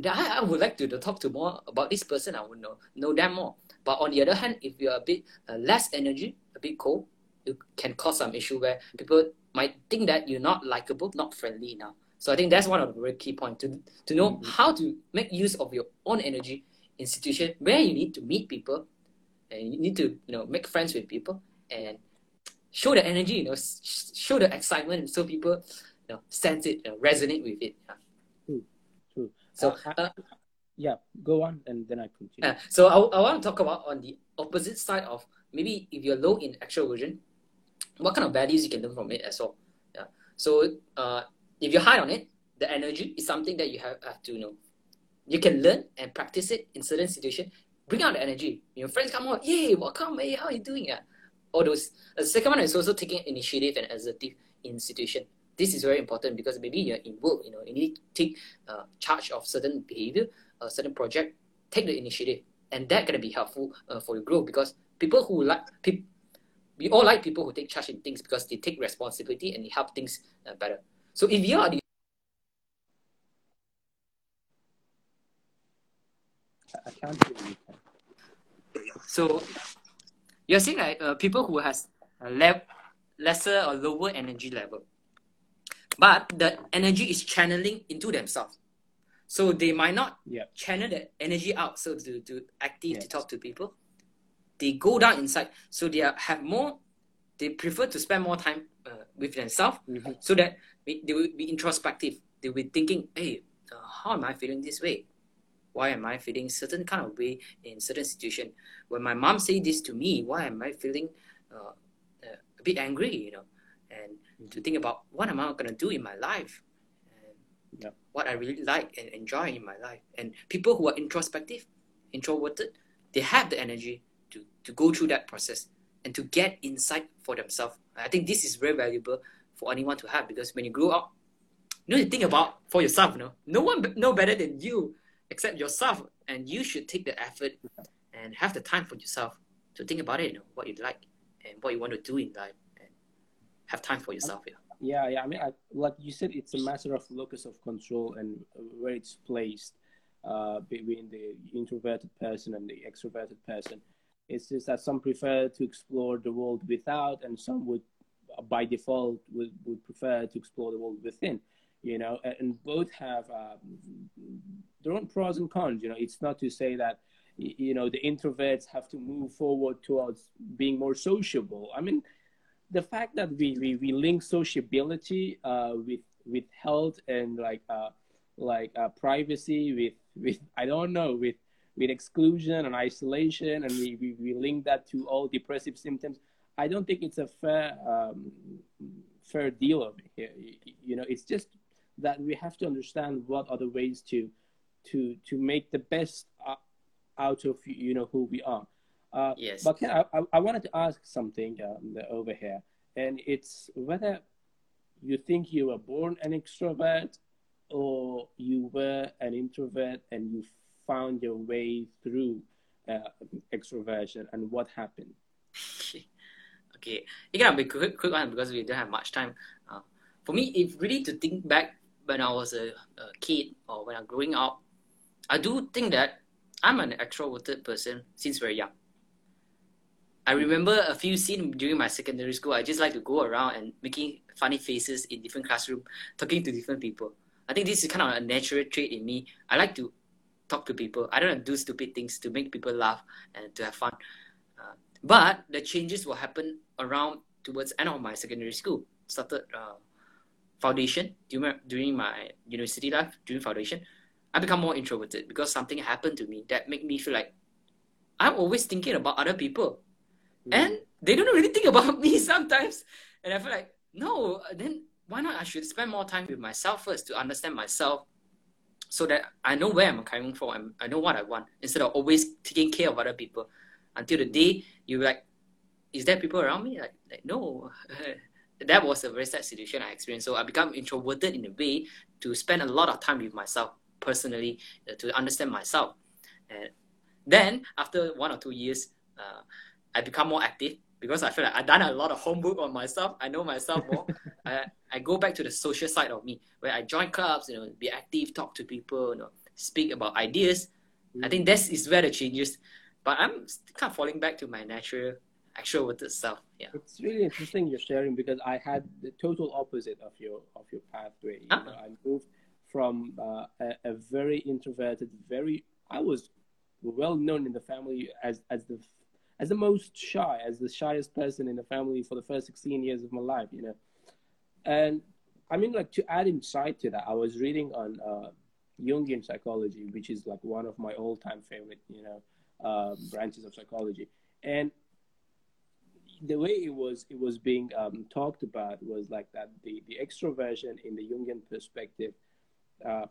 I, I would like to, talk to more about this person. I would know know them more. But on the other hand, if you're a bit uh, less energy, a bit cold, you can cause some issue where people might think that you're not likable, not friendly enough. So I think that's one of the very key points to to know mm-hmm. how to make use of your own energy in situation where you need to meet people and you need to you know make friends with people and show the energy, you know, show the excitement so people you know sense it, you know, resonate with it. So uh, yeah, go on, and then I continue. Uh, so I, I want to talk about on the opposite side of maybe if you're low in actual extroversion, what kind of values you can learn from it as well. Yeah. So uh, if you're high on it, the energy is something that you have, have to know. You can learn and practice it in certain situations. Bring out the energy. Your friends come out, yay, welcome, hey, how are you doing? Yeah. All those. The second one is also taking initiative and assertive in situation. This is very important because maybe you're in work, you know, you need to take uh, charge of certain behavior, a certain project, take the initiative, and that gonna be helpful uh, for your growth because people who like people we all like people who take charge in things because they take responsibility and they help things uh, better. So if you are the I can't hear you. so you're saying like uh, people who has a le- lesser or lower energy level, but the energy is channeling into themselves. So they might not Yep. channel the energy out so to, to active to talk to people. They go down inside. So they have more they prefer to spend more time uh, with themselves Mhm. so that we- they will be introspective. They will be thinking, hey, uh, how am I feeling this way? Why am I feeling certain kind of way in certain situation? When my mom say this to me, why am I feeling uh, uh, a bit angry? You know, and to think about what am I gonna do in my life, and Yeah. what I really like and enjoy in my life. And people who are introspective, introverted, they have the energy to to go through that process and to get insight for themselves. I think this is very valuable for anyone to have because when you grow up, you know you think about for yourself. You know, no one know better than you except yourself, and you should take the effort and have the time for yourself to think about it. You know what you like and what you want to do in life, have time for yourself. Yeah. Yeah, yeah. I mean, I, like you said, it's a matter of locus of control and where it's placed uh, between the introverted person and the extroverted person. It's just that some prefer to explore the world without, and some would, by default, would, would prefer to explore the world within. You know, and, and both have um, their own pros and cons. You know, it's not to say that you know the introverts have to move forward towards being more sociable. I mean, the fact that we, we, we link sociability uh, with with health and like uh, like uh, privacy with with I don't know with with exclusion and isolation and we, we, we link that to all depressive symptoms. I don't think it's a fair um, fair deal of here. You know, it's just that we have to understand what are the ways to to to make the best uh, out of you know who we are. Uh, Yes. But I, I, I wanted to ask something um, over here, and it's whether you think you were born an extrovert or you were an introvert and you found your way through uh, extroversion and what happened. okay, it can be quick, quick one because we don't have much time. Uh, for me, if really to think back when I was a, a kid or when I'm growing up, I do think that I'm an extroverted person since very young. I remember a few scenes during my secondary school. I just like to go around and making funny faces in different classroom, talking to different people. I think this is kind of a natural trait in me. I like to talk to people. I don't do stupid things to make people laugh and to have fun. Uh, but the changes will happen around towards end of my secondary school. Started uh, foundation during during my university life during foundation. I become more introverted because something happened to me that made me feel like I'm always thinking about other people and they don't really think about me sometimes. And I feel like, no, then why not? I should spend more time with myself first to understand myself so that I know where I'm coming from and I know what I want instead of always taking care of other people. Until the day you're like, is there people around me? Like, like no. that was a very sad situation I experienced. So I become introverted in a way to spend a lot of time with myself personally uh, to understand myself. And then after one or two years, uh, I become more active because I feel like I've done a lot of homework on myself. I know myself more. I, I go back to the social side of me where I join clubs, you know, be active, talk to people, you know, speak about ideas. I think this is where the changes. But I'm kind of falling back to my natural extroverted self. Yeah. It's really interesting you're sharing because I had the total opposite of your of your pathway. You Ah. know, I moved from uh, a, a very introverted, very I was well known in the family as as the as the most shy, as the shyest person in the family for the first 16 years of my life, you know. And I mean, like to add insight to that, I was reading on uh, Jungian psychology, which is like one of my all-time favorite, you know, uh, branches of psychology. And the way it was it was being um, talked about was like that the the extroversion in the Jungian perspective, uh,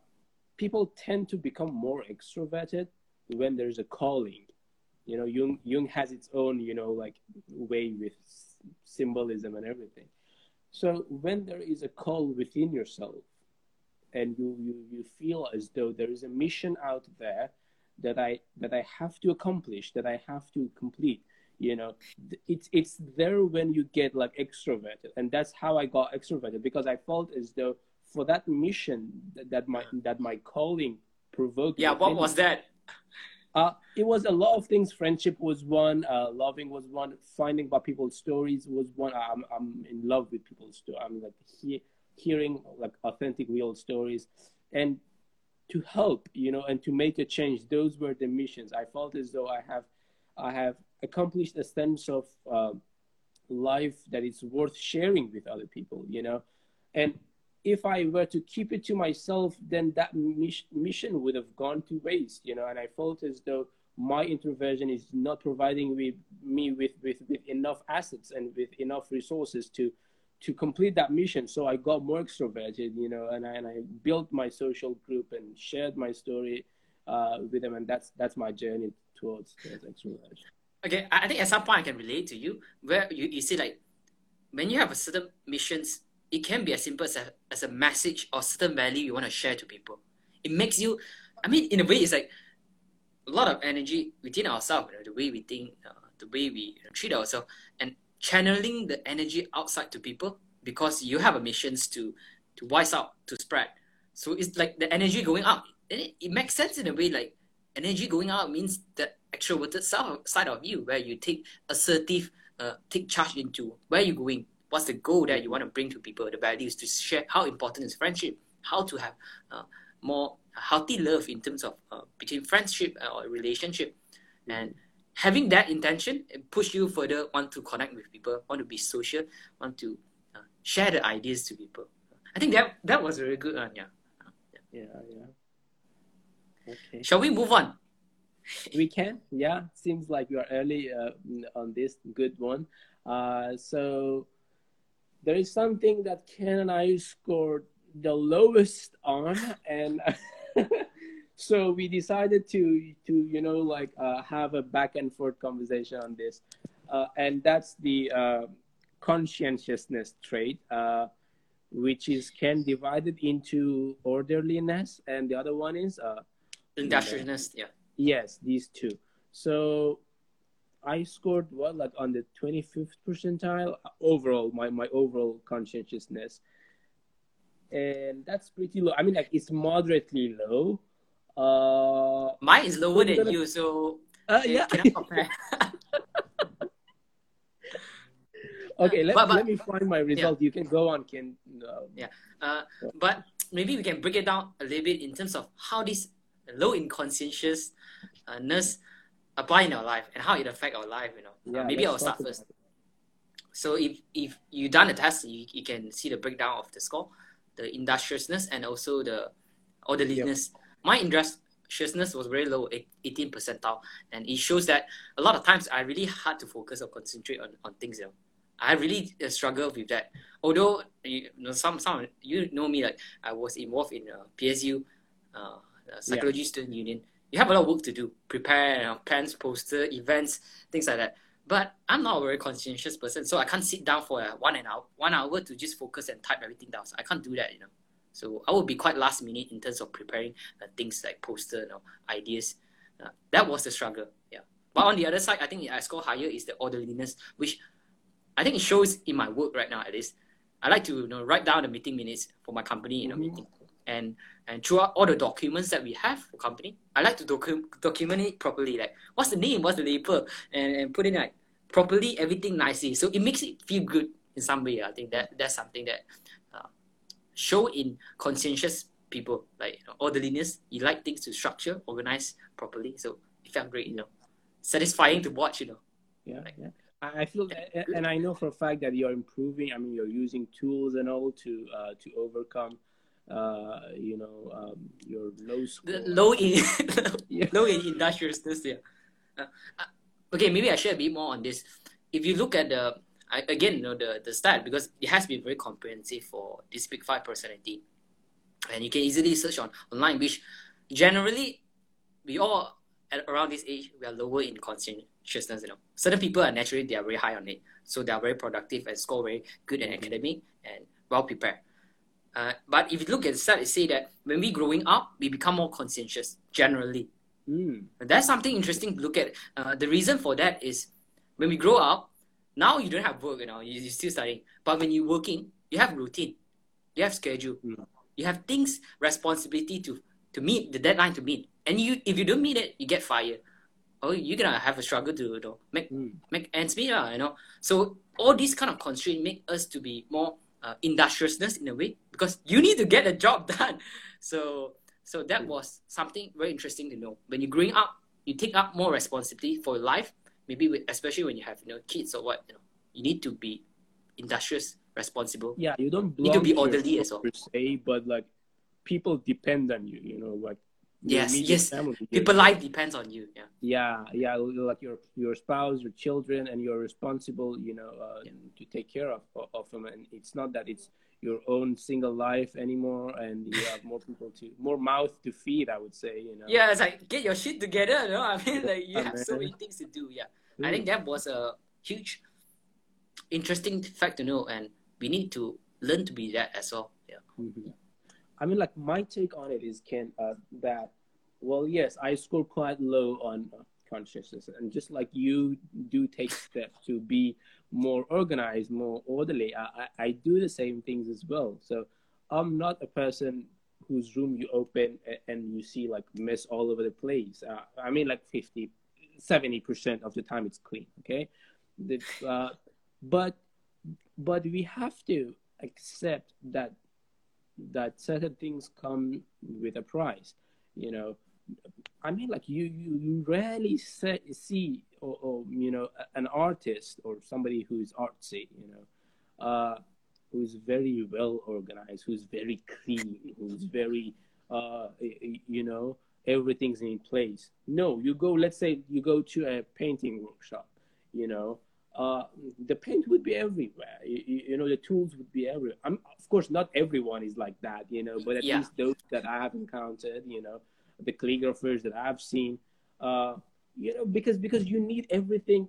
people tend to become more extroverted when there's a calling. You know, Jung Jung has its own you know like way with symbolism and everything. So when there is a call within yourself, and you you you feel as though there is a mission out there that I that I have to accomplish, that I have to complete you know it's it's there when you get like extroverted. And that's how i got extroverted because i felt as though for that mission that, that my that my calling provoked yeah what was that uh, it was a lot of things. Friendship was one uh, loving was one finding about people's stories was one. I'm, I'm in love with people's stories i'm like he, hearing like authentic real stories. And to help you know and to make a change those were the missions. I felt as though i have i have accomplished a sense of uh, life that is worth sharing with other people you know? And if i were to keep it to myself then that mission would have gone to waste you know? And i felt as though my introversion is not providing with me with, with, with enough assets and with enough resources to to complete that mission. So i got more extroverted you know and I, and I built my social group and shared my story uh, with them. And that's that's my journey towards, towards extroversion. Okay, I think at some point I can relate to you where you, you see like when you have a certain missions, it can be as simple as a, as a message or certain value you want to share to people. It makes you, I mean, in a way, it's like a lot of energy within ourselves, you know, the way we think, uh, the way we treat ourselves, and channeling the energy outside to people because you have a missions to to voice out to spread. So it's like the energy going out. It, it makes sense in a way. Like energy going out means that extroverted side of you where you take assertive, uh, take charge into where you're going, what's the goal that you want to bring to people, the values to share how important is friendship, how to have uh, more healthy love in terms of uh, between friendship or relationship, and having that intention push you further want to connect with people, want to be social, want to uh, share the ideas to people. I think that that was very good one, yeah. Yeah, yeah. Okay. Shall we move on? we can yeah seems like we are early uh, on this good one uh, so there is something that ken and i scored the lowest on and so we decided to to you know like uh, have a back and forth conversation on this uh, and that's the uh, conscientiousness trait uh, which is Ken divided into orderliness and the other one is industriousness yeah Yes, these two. So I scored what like on the 25th percentile overall my my overall conscientiousness. And that's pretty low. I mean like it's moderately low. Uh mine is lower than you so uh, yeah. okay, let, but, but, let me find my result. Yeah. You can go on, Ken. Um, yeah. Uh, but maybe we can break it down a little bit in terms of how this low in conscientiousness apply in our life and how it affect our life. You know, yeah, uh, maybe I'll start first. So if if you done a test, you, you can see the breakdown of the score, the industriousness and also the orderliness. Yep. My industriousness was very low, 18 percentile, and it shows that a lot of times I really hard to focus or concentrate on, on things. You know. I really uh, struggle with that. Although you know, some some you know me like I was involved in uh, PSU, uh, Psychology yeah. Student Union you have a lot of work to do. Prepare you know, plans poster events things like that. But i'm not a very conscientious person so i can't sit down for a one an hour one hour to just focus and type everything down. So i can't do that you know. So i will be quite last minute in terms of preparing uh, things like poster you know, ideas. Uh, that was the struggle yeah. But on the other side i think i score higher is the orderliness which i think it shows in my work right now at least. I like to you know write down the meeting minutes for my company in a mm-hmm. meeting and and throughout all the documents that we have for company, I like to docu- document it properly. Like what's the name, what's the label, and, and put in like properly everything nicely. So it makes it feel good in some way. I think that that's something that uh, show in conscientious people like you know, orderliness. You like things to structure, organize properly. So it felt great, you know, satisfying to watch. You know. Yeah, like, yeah. I feel, and I know for a fact that you're improving. I mean, you're using tools and all to uh, to overcome uh, you know, um, your low score. Low in Yeah. low in industriousness. Yeah. Uh, uh, okay, maybe I share a bit more on this. If you look at the I, again, you know, the the stat because it has been very comprehensive for this big five personality, and you can easily search on online. Which generally, we all at around this age we are lower in conscientiousness. You know, certain people are naturally they are very high on it, so they are very productive and score very good in academic and well prepared. Uh, but if you look at the stat, it say that when we growing up, we become more conscientious generally. Mm. That's something interesting to look at. Uh, the reason for that is when we grow up, now you don't have work, you know, you- you're still studying. But when you're working, you have routine, you have schedule, Mm. you have things, responsibility to to meet the deadline to meet. And you, if you don't meet it, you get fired. Or you're gonna have a struggle to you know, make Mm. make ends meet, you know. So all these kind of constraints make us to be more uh, industriousness in a way because you need to get a job done. So so that was something very interesting to know. When you're growing up, you take up more responsibility for your life. Maybe with, especially when you have you know kids or what, you know, you need to be industrious, responsible. Yeah, you don't Need to be orderly as well. per se, but like people depend on you. You know, like Yes, yes. family, People life depends on you. Yeah. yeah yeah like your your spouse your children and you're responsible you know uh, Yeah. to take care of of them and it's not that it's your own single life anymore and you have more people to more mouth to feed i would say you know Yeah, it's like get your shit together. You know, I mean, like you have so many things to do. Yeah. Mm. I think that was a huge, interesting fact to know, and we need to learn to be that as well. Yeah. Mhm. I mean, like my take on it is, Ken, uh, that well, yes, I score quite low on uh, consciousness, and just like you do take steps to be more organized, more orderly, I, I, do the same things as well. So I'm not a person whose room you open and you see like mess all over the place. Uh, I mean, like 50, 70% of the time it's clean, okay? The, uh, but but we have to accept that that certain things come with a price you know i mean like you you, you rarely se- see or, or you know an artist or somebody who's artsy you know uh who's very well organized who's very clean who's very uh you know everything's in place no you go let's say you go to a painting workshop you know uh, the paint would be everywhere. You, you, you know, the tools would be everywhere. I'm, of course, not everyone is like that, you know, but at Yeah. least those that I have encountered, you know, the calligraphers that I've seen, uh, you know, because because you need everything,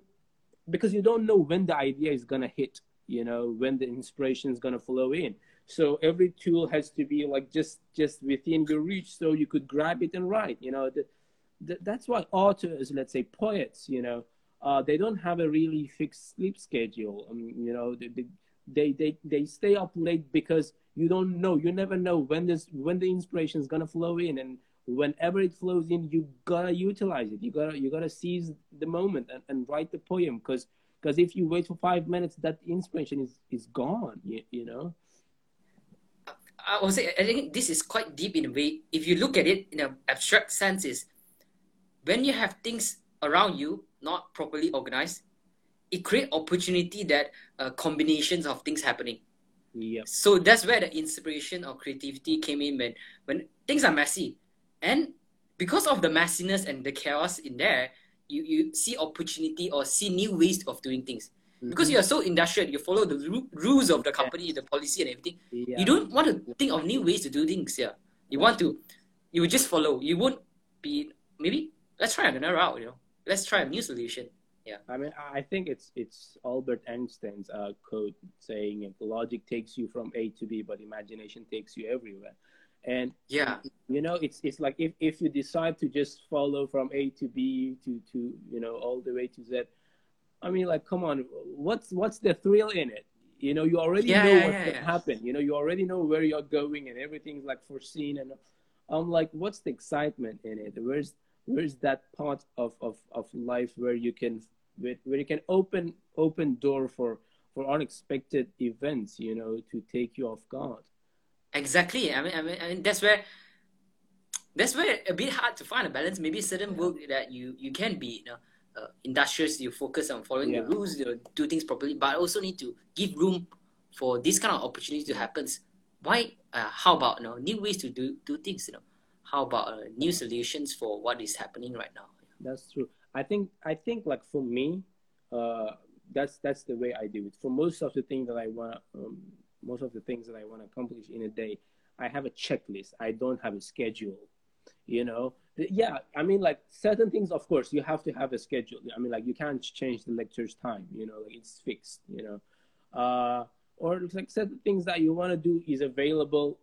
because you don't know when the idea is gonna hit, you know, when the inspiration is gonna flow in. So every tool has to be like just just within your reach, so you could grab it and write. You know, the, the, that's why authors, let's say poets, you know, uh, they don't have a really fixed sleep schedule. Um, you know, they, they they they stay up late because you don't know. You never know when this when the inspiration is gonna flow in, and whenever it flows in, you gotta utilize it. You gotta you gotta seize the moment and, and write the poem because because if you wait for five minutes, that inspiration is is gone. You, you know. I would say I think this is quite deep in a way. If you look at it in an abstract sense, is when you have things around you not properly organized, it create opportunity that uh, combinations of things happening. Yep. So that's where the inspiration or creativity came in when when things are messy, and because of the messiness and the chaos in there, you you see opportunity or see new ways of doing things. Because you are so industrial, you follow the ru- rules of the company, the policy, and everything Yeah. you don't want to think of new ways to do things yeah you want to you would just follow you won't be maybe let's try another route you know let's try a new solution Yeah. I mean, I think it's it's Albert Einstein's uh, quote saying logic takes you from A to B, but imagination takes you everywhere. And yeah you know, it's it's like if, if you decide to just follow from A to B to to you know all the way to Z, I mean, like, come on, what's what's the thrill in it? You know, you already Yeah, know yeah, what's yeah, gonna happen. You know, you already know where you're going, and everything's like foreseen. And I'm like, what's the excitement in it? Where's where's that part of, of, of life where you can where, where you can open open door for for unexpected events? You know, to take you off guard. Exactly i mean i mean, I mean that's where that's where a bit hard to find a balance maybe certain work that you you can be you know uh, industrious you focus on following Yeah. the rules you know, do things properly but also need to give room for this kind of opportunity to happen why? Uh, how about you know new ways to do do things? You know, how about uh, new solutions for what is happening right now? That's true. I think I think like for me, uh, that's that's the way I do it. For most of the things that I want, um, most of the things that I want to accomplish in a day, I have a checklist. I don't have a schedule. You know, yeah. I mean, like certain things, of course, you have to have a schedule. I mean, like you can't change the lecture's time. You know, like it's fixed. You know, uh, or like certain things that you want to do is available.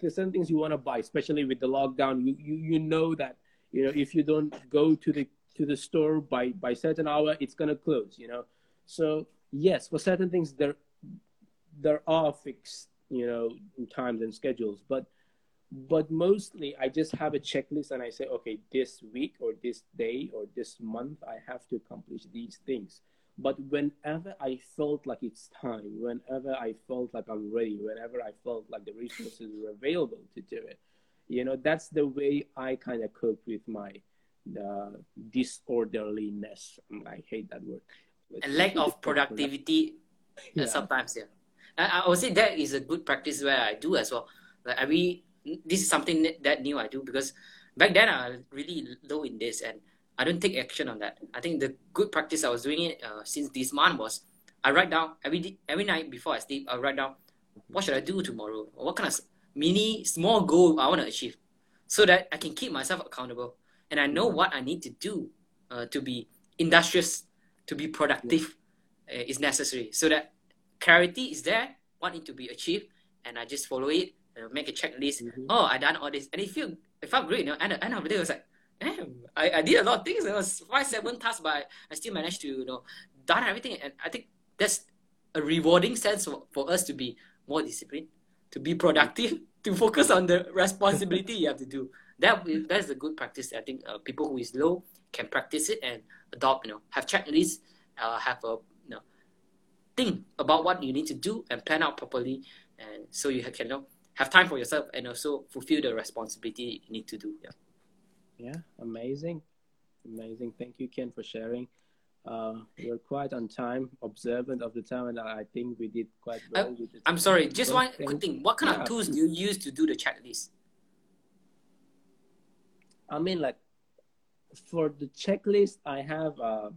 There's certain things you want to buy, especially with the lockdown. You you you know that you know if you don't go to the to the store by by certain hour, it's gonna close. You know, so yes, for certain things there there are fixed you know times and schedules, but but mostly I just have a checklist and I say, okay, this week or this day or this month I have to accomplish these things. But whenever I felt like it's time, whenever I felt like I'm ready, whenever I felt like the resources were available to do it, you know, that's the way I kind of cope with my the disorderliness. I hate that word. A lack of productivity yeah. sometimes, yeah. I, I would say that is a good practice where I do as well. Like every this is something that new I do because back then I was really low in this and I don't take action on that. I think the good practice I was doing it uh, since this month was I write down every every night before I sleep. I write down what should I do tomorrow, or what kind of mini small goal I want to achieve, so that I can keep myself accountable and I know what I need to do uh, to be industrious, to be productive uh, is necessary. So that clarity is there, what need to be achieved, and I just follow it. Uh, make a checklist. Mm-hmm. Oh, I done all this, and it feel it felt great. You know, and at the end of the day, I was like, damn, I, I did a lot of things. It was five, seven tasks, but I still managed to, you know, done everything. And I think that's a rewarding sense for, for us to be more disciplined, to be productive, to focus on the responsibility you have to do. That that's a good practice. I think uh, people who is low can practice it and adopt. You know, have checklists, uh, have a think about what you need to do and plan out properly, and so you can you know, have time for yourself and also fulfill the responsibility you need to do. Yeah. Yeah, amazing, amazing. Thank you, Ken, for sharing. Uh, we're quite on time, observant of the time, and I think we did quite well. Uh, I'm sorry, just one quick thing. What kind yeah. of tools do you use to do the checklist? I mean, like for the checklist, I have, uh,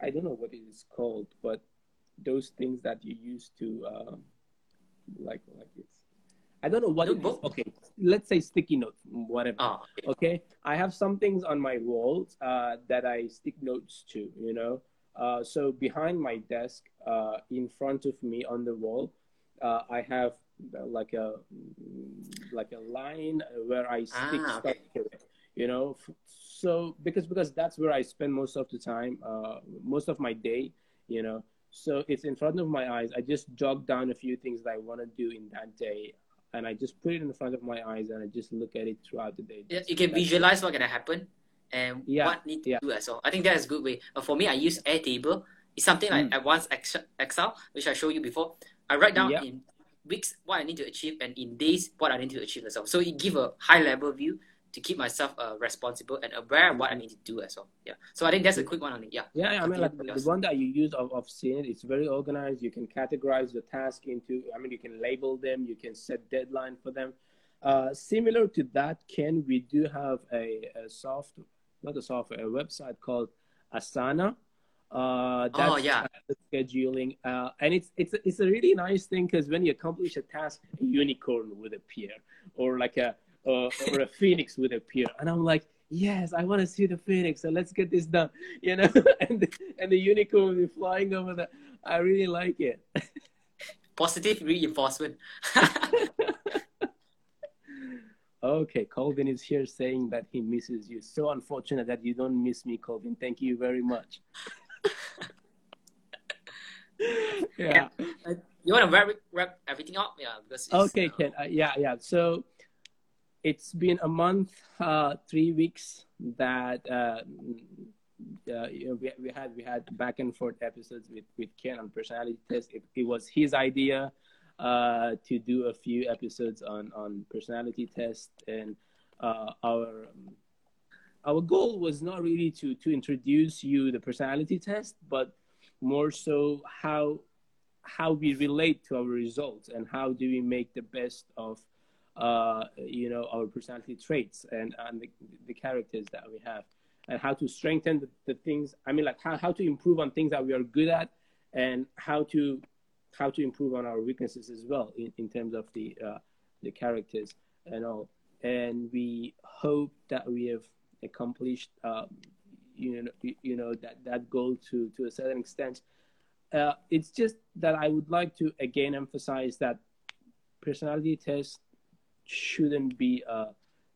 I don't know what it is called, but those things that you use to, uh, like, like it's I don't know what it is. Okay, let's say sticky notes, whatever. Oh, okay. okay. I have some things on my walls uh, that I stick notes to, you know. Uh, so behind my desk, uh, in front of me on the wall, uh, I have uh, like a like a line where I stick ah, okay. stuff to it, you know. So because because that's where I spend most of the time, uh, most of my day, you know. So it's in front of my eyes. I just jot down a few things that I want to do in that day and I just put it in front of my eyes and I just look at it throughout the day. Yeah, you can visualize what's gonna happen and yeah, what need to yeah. do as well. I think that's a good way. Uh, for me, I use Airtable. It's something like mm. advanced Excel, which I showed you before. I write down yeah. in weeks what I need to achieve and in days what I need to achieve as well. So it give a high level view to keep myself uh, responsible and aware of what I need to do as well. Yeah. So I think that's a quick one on it. Yeah. Yeah, yeah I mean, like the one that you use of, of seeing it, it's very organized. You can categorize the task into, I mean, you can label them, you can set deadline for them. Uh, similar to that, Ken, we do have a, a soft, not a software, a website called Asana. Uh, that's oh, yeah. scheduling. Uh, and it's, it's, it's a really nice thing because when you accomplish a task, a unicorn would appear or like a, uh, or a phoenix would appear. And I'm like, yes, I want to see the phoenix. So let's get this done, you know. and the, and the unicorn will be flying over the. I really like it. Positive reinforcement. okay, Colvin is here saying that he misses you. So unfortunate that you don't miss me, Colvin. Thank you very much. yeah. Uh, you want to wrap, wrap everything up? Yeah. Because okay, uh, Ken. Uh, yeah, yeah. So it's been a month, uh, three weeks that uh, uh, you know, we, we had we had back and forth episodes with with Ken on personality test. It, it was his idea uh, to do a few episodes on on personality test, and uh, our our goal was not really to to introduce you the personality test, but more so how how we relate to our results and how do we make the best of uh, you know our personality traits and and the, the characters that we have and how to strengthen the, the things. I mean like how, how to improve on things that we are good at and how to how to improve on our weaknesses as well in, in terms of the uh, the characters and all. And we hope that we have accomplished um, you know you know that that goal to to a certain extent. Uh, it's just that i would like to again emphasize that personality tests shouldn't be uh,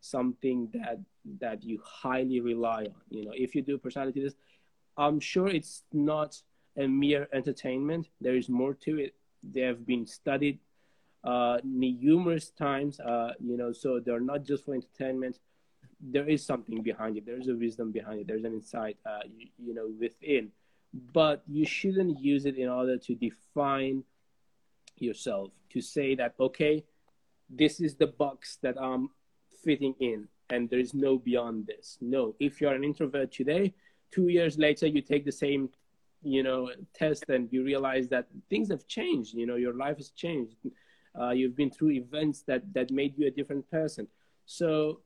something that that you highly rely on you know if you do personality test i'm sure it's not a mere entertainment there is more to it they have been studied uh, numerous times uh, you know so they're not just for entertainment there is something behind it. There's a wisdom behind it. There's an insight, uh, you, you, know, within. But you shouldn't use it in order to define yourself. To say that okay, this is the box that I'm fitting in, and there is no beyond this. No, if you're an introvert today, two years later you take the same, you know, test and you realize that things have changed. You know, your life has changed. Uh, you've been through events that that made you a different person. So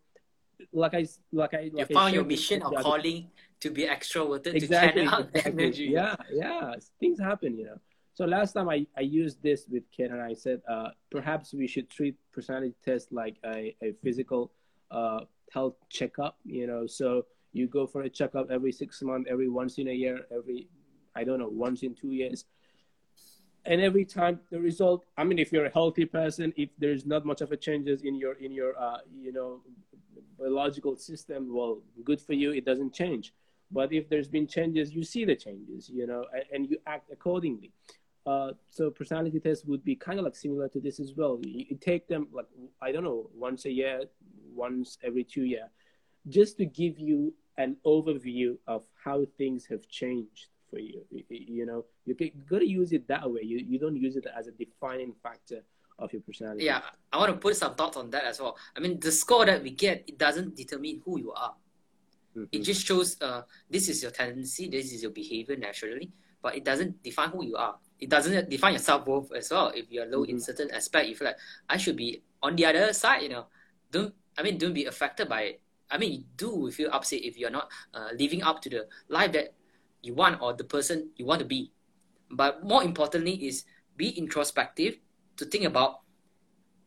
like I like I like you found your mission or calling to be extroverted exactly, to channel exactly. energy. Yeah, yeah, things happen, you know. So last time I, I used this with Ken and I said uh, perhaps we should treat personality test like a, a physical uh, health checkup, you know. So you go for a checkup every six months, every once in a year, every I don't know, once in two years. And every time the result, I mean, if you're a healthy person, if there's not much of a changes in your in your uh, you know biological system, well, good for you, it doesn't change. But if there's been changes, you see the changes, you know, and, and you act accordingly. Uh, so personality tests would be kind of like similar to this as well. You, you, take them like I don't know once a year, once every two year, just to give you an overview of how things have changed for you. You, you know, you, you got to use it that way. You you don't use it as a defining factor of your personality. Yeah, I want to put some thoughts on that as well. I mean, the score that we get, it doesn't determine who you are. Mm-hmm. It just shows uh, this is your tendency, this is your behavior naturally, but it doesn't define who you are. It doesn't define your self worth as well. If you're low mm-hmm. in certain aspect, you feel like I should be on the other side. You know, don't I mean don't be affected by it. I mean, you do feel upset if you're not uh, living up to the life that you want or the person you want to be. But more importantly, is be introspective to think about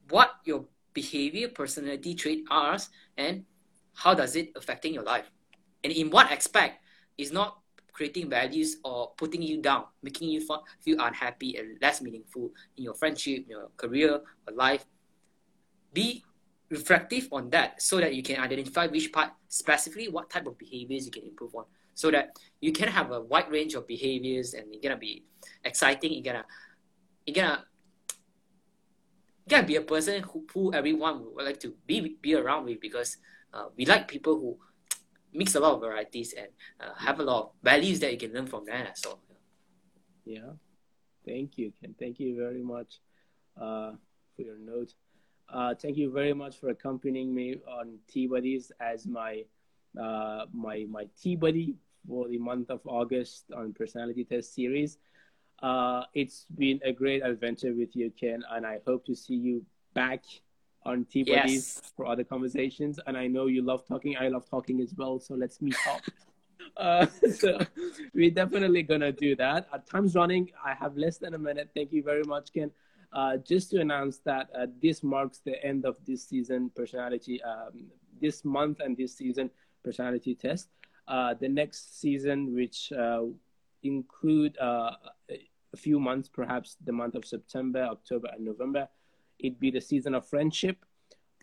what your behavior, personality trait are, and how does it affecting your life, and in what aspect is not creating values or putting you down, making you feel unhappy and less meaningful in your friendship, your career, or life. Be reflective on that so that you can identify which part specifically what type of behaviors you can improve on so that you can have a wide range of behaviors and it's gonna be exciting you're gonna you're gonna you gotta be a person who, who everyone would like to be be around with because uh, we like people who mix a lot of varieties and uh, have a lot of values that you can learn from them. So, yeah, thank you, Ken. Thank you very much uh, for your note. Uh, thank you very much for accompanying me on Tea Buddies as my uh, my my tea buddy for the month of August on personality test series. Uh, it's been a great adventure with you, Ken, and I hope to see you back on Tea Buddies yes. for other conversations. And I know you love talking. I love talking as well. So let's meet up. uh, so we're definitely gonna do that. Uh, time's running. I have less than a minute. Thank you very much, Ken. Uh, just to announce that uh, this marks the end of this season personality, um, this month and this season personality test. Uh, the next season, which uh, include uh, a few months, perhaps the month of September, October, and November. It'd be the season of friendship.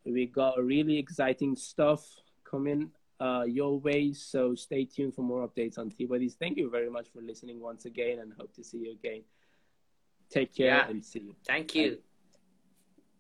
We got really exciting stuff coming uh, your way, so stay tuned for more updates on Tea Buddies. Thank you very much for listening once again, and hope to see you again. Take care yeah. and see you. Thank you. Bye.